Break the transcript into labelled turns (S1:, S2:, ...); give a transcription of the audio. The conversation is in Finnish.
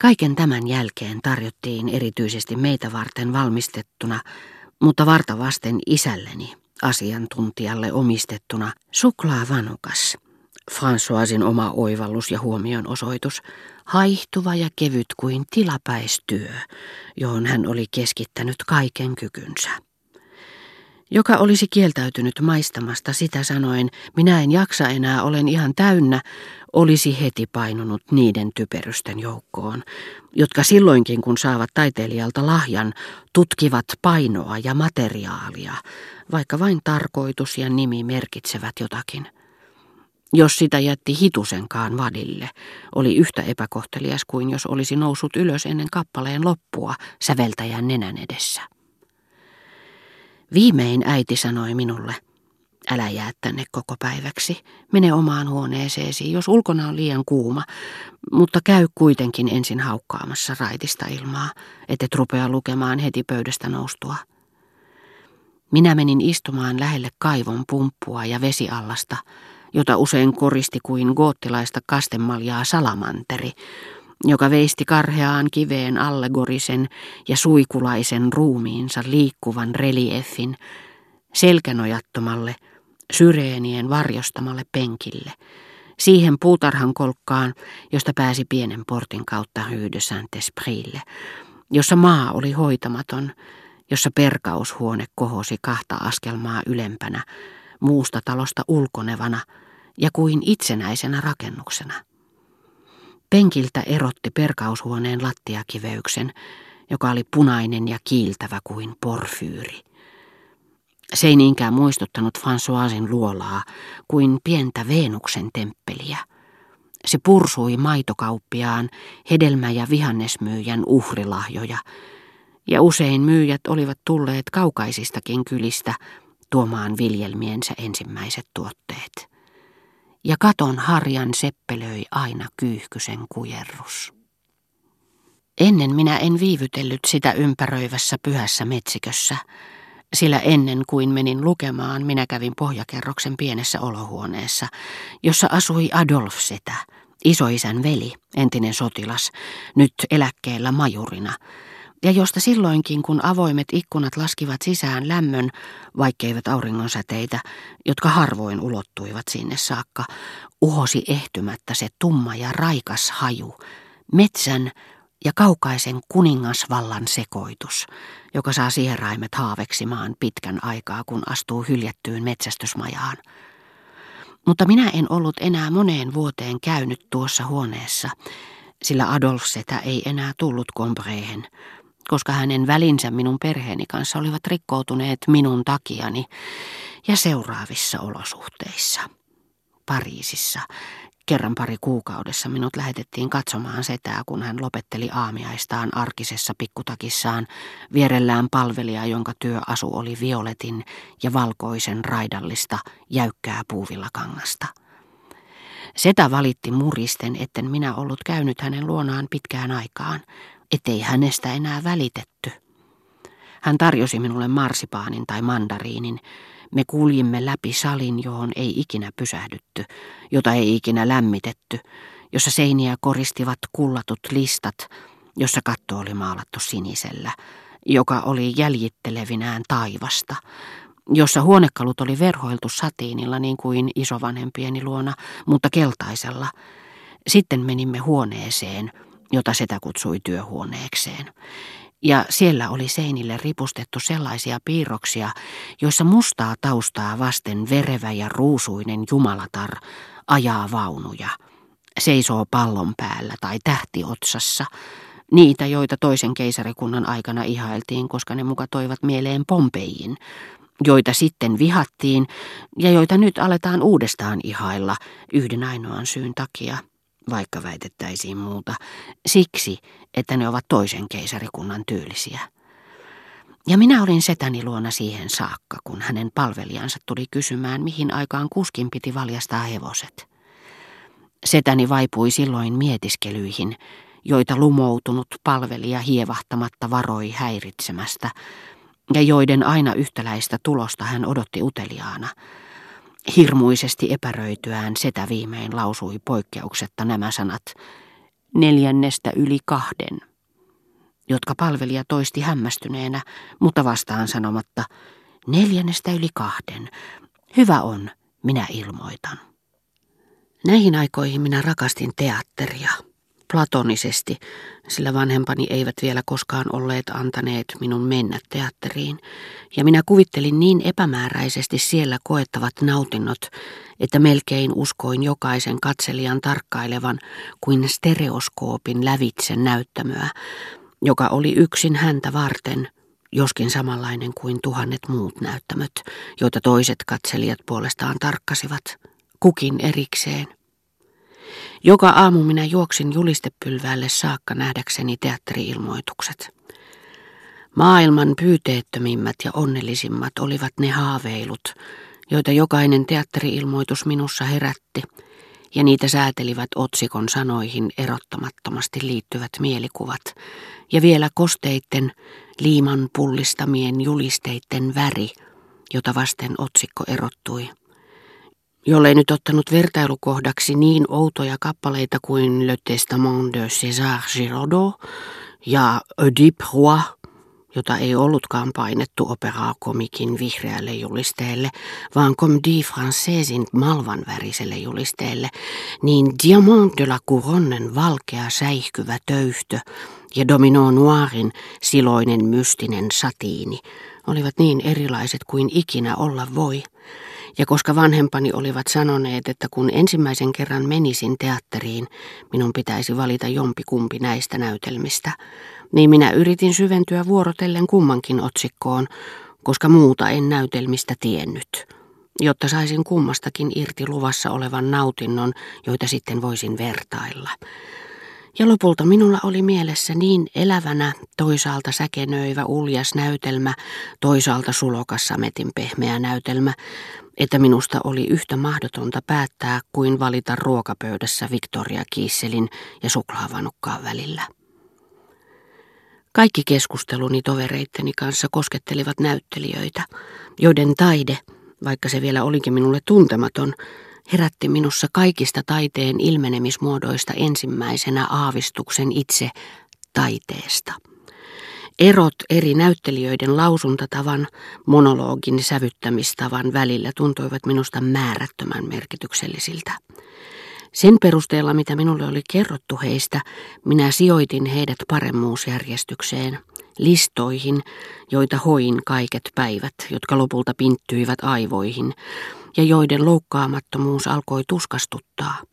S1: Kaiken tämän jälkeen tarjottiin erityisesti meitä varten valmistettuna, mutta vartavasten isälleni, asiantuntijalle omistettuna, suklaavanukas. Françoisin oma oivallus ja huomion osoitus, haihtuva ja kevyt kuin tilapäistyö, johon hän oli keskittänyt kaiken kykynsä joka olisi kieltäytynyt maistamasta sitä sanoen, minä en jaksa enää, olen ihan täynnä, olisi heti painunut niiden typerysten joukkoon, jotka silloinkin kun saavat taiteilijalta lahjan, tutkivat painoa ja materiaalia, vaikka vain tarkoitus ja nimi merkitsevät jotakin. Jos sitä jätti hitusenkaan vadille, oli yhtä epäkohtelias kuin jos olisi noussut ylös ennen kappaleen loppua säveltäjän nenän edessä. Viimein äiti sanoi minulle, älä jää tänne koko päiväksi, mene omaan huoneeseesi, jos ulkona on liian kuuma, mutta käy kuitenkin ensin haukkaamassa raitista ilmaa, et rupea lukemaan heti pöydästä noustua. Minä menin istumaan lähelle kaivon pumppua ja vesiallasta, jota usein koristi kuin goottilaista kastemaljaa salamanteri, joka veisti karheaan kiveen allegorisen ja suikulaisen ruumiinsa liikkuvan reliefin selkänojattomalle, syreenien varjostamalle penkille, siihen puutarhan kolkkaan, josta pääsi pienen portin kautta Saint-Esprille, jossa maa oli hoitamaton, jossa perkaushuone kohosi kahta askelmaa ylempänä, muusta talosta ulkonevana ja kuin itsenäisenä rakennuksena. Penkiltä erotti perkaushuoneen lattiakiveyksen, joka oli punainen ja kiiltävä kuin porfyyri. Se ei niinkään muistuttanut Françoisin luolaa kuin pientä Veenuksen temppeliä. Se pursui maitokauppiaan, hedelmä- ja vihannesmyyjän uhrilahjoja, ja usein myyjät olivat tulleet kaukaisistakin kylistä tuomaan viljelmiensä ensimmäiset tuotteet ja katon harjan seppelöi aina kyyhkysen kujerrus. Ennen minä en viivytellyt sitä ympäröivässä pyhässä metsikössä, sillä ennen kuin menin lukemaan, minä kävin pohjakerroksen pienessä olohuoneessa, jossa asui Adolf Setä, isoisän veli, entinen sotilas, nyt eläkkeellä majurina, ja josta silloinkin, kun avoimet ikkunat laskivat sisään lämmön, vaikkeivät auringonsäteitä, jotka harvoin ulottuivat sinne saakka, uhosi ehtymättä se tumma ja raikas haju, metsän ja kaukaisen kuningasvallan sekoitus, joka saa sieraimet haaveksimaan pitkän aikaa, kun astuu hyljättyyn metsästysmajaan. Mutta minä en ollut enää moneen vuoteen käynyt tuossa huoneessa, sillä Adolf Setä ei enää tullut kompreen, koska hänen välinsä minun perheeni kanssa olivat rikkoutuneet minun takiani ja seuraavissa olosuhteissa. Pariisissa kerran pari kuukaudessa minut lähetettiin katsomaan setää, kun hän lopetteli aamiaistaan arkisessa pikkutakissaan vierellään palvelija, jonka työasu oli violetin ja valkoisen raidallista jäykkää puuvillakangasta. Setä valitti muristen, etten minä ollut käynyt hänen luonaan pitkään aikaan, ettei hänestä enää välitetty. Hän tarjosi minulle marsipaanin tai mandariinin. Me kuljimme läpi salin, johon ei ikinä pysähdytty, jota ei ikinä lämmitetty, jossa seiniä koristivat kullatut listat, jossa katto oli maalattu sinisellä, joka oli jäljittelevinään taivasta, jossa huonekalut oli verhoiltu satiinilla niin kuin isovanhempieni luona, mutta keltaisella. Sitten menimme huoneeseen, jota sitä kutsui työhuoneekseen. Ja siellä oli seinille ripustettu sellaisia piirroksia, joissa mustaa taustaa vasten verevä ja ruusuinen jumalatar ajaa vaunuja. Seisoo pallon päällä tai tähtiotsassa, niitä, joita toisen keisarikunnan aikana ihailtiin, koska ne muka toivat mieleen Pompeiin, joita sitten vihattiin ja joita nyt aletaan uudestaan ihailla yhden ainoan syyn takia – vaikka väitettäisiin muuta, siksi, että ne ovat toisen keisarikunnan tyylisiä. Ja minä olin setäni luona siihen saakka, kun hänen palvelijansa tuli kysymään, mihin aikaan kuskin piti valjastaa hevoset. Setäni vaipui silloin mietiskelyihin, joita lumoutunut palvelija hievahtamatta varoi häiritsemästä, ja joiden aina yhtäläistä tulosta hän odotti uteliaana – Hirmuisesti epäröityään setä viimein lausui poikkeuksetta nämä sanat.
S2: neljännestä yli kahden, jotka palvelija toisti hämmästyneenä, mutta vastaan sanomatta, neljännestä yli kahden. Hyvä on, minä ilmoitan. Näihin aikoihin minä rakastin teatteria platonisesti, sillä vanhempani eivät vielä koskaan olleet antaneet minun mennä teatteriin, ja minä kuvittelin niin epämääräisesti siellä koettavat nautinnot, että melkein uskoin jokaisen katselijan tarkkailevan kuin stereoskoopin lävitse näyttämöä, joka oli yksin häntä varten, joskin samanlainen kuin tuhannet muut näyttämöt, joita toiset katselijat puolestaan tarkkasivat, kukin erikseen. Joka aamu minä juoksin julistepylväälle saakka nähdäkseni teatteriilmoitukset. Maailman pyyteettömimmät ja onnellisimmat olivat ne haaveilut, joita jokainen teatteriilmoitus minussa herätti, ja niitä säätelivät otsikon sanoihin erottamattomasti liittyvät mielikuvat, ja vielä kosteitten, liiman pullistamien julisteitten väri, jota vasten otsikko erottui jollei nyt ottanut vertailukohdaksi niin outoja kappaleita kuin Le Testament de César Giraudot ja Oedipe Roi, jota ei ollutkaan painettu operaakomikin vihreälle julisteelle, vaan Comédie Françaisin malvanväriselle julisteelle, niin Diamant de la Couronnen valkea säihkyvä töyhtö ja Domino Noirin siloinen mystinen satiini olivat niin erilaiset kuin ikinä olla voi – ja koska vanhempani olivat sanoneet, että kun ensimmäisen kerran menisin teatteriin, minun pitäisi valita jompikumpi näistä näytelmistä, niin minä yritin syventyä vuorotellen kummankin otsikkoon, koska muuta en näytelmistä tiennyt, jotta saisin kummastakin irti luvassa olevan nautinnon, joita sitten voisin vertailla. Ja lopulta minulla oli mielessä niin elävänä, toisaalta säkenöivä uljas näytelmä, toisaalta sulokassa metin pehmeä näytelmä, että minusta oli yhtä mahdotonta päättää kuin valita ruokapöydässä Victoria Kiisselin ja suklaavanukkaan välillä. Kaikki keskusteluni tovereitteni kanssa koskettelivat näyttelijöitä, joiden taide, vaikka se vielä olikin minulle tuntematon, herätti minussa kaikista taiteen ilmenemismuodoista ensimmäisenä aavistuksen itse taiteesta. Erot eri näyttelijöiden lausuntatavan, monologin sävyttämistavan välillä tuntuivat minusta määrättömän merkityksellisiltä. Sen perusteella, mitä minulle oli kerrottu heistä, minä sijoitin heidät paremmuusjärjestykseen, listoihin, joita hoin kaiket päivät, jotka lopulta pinttyivät aivoihin, ja joiden loukkaamattomuus alkoi tuskastuttaa.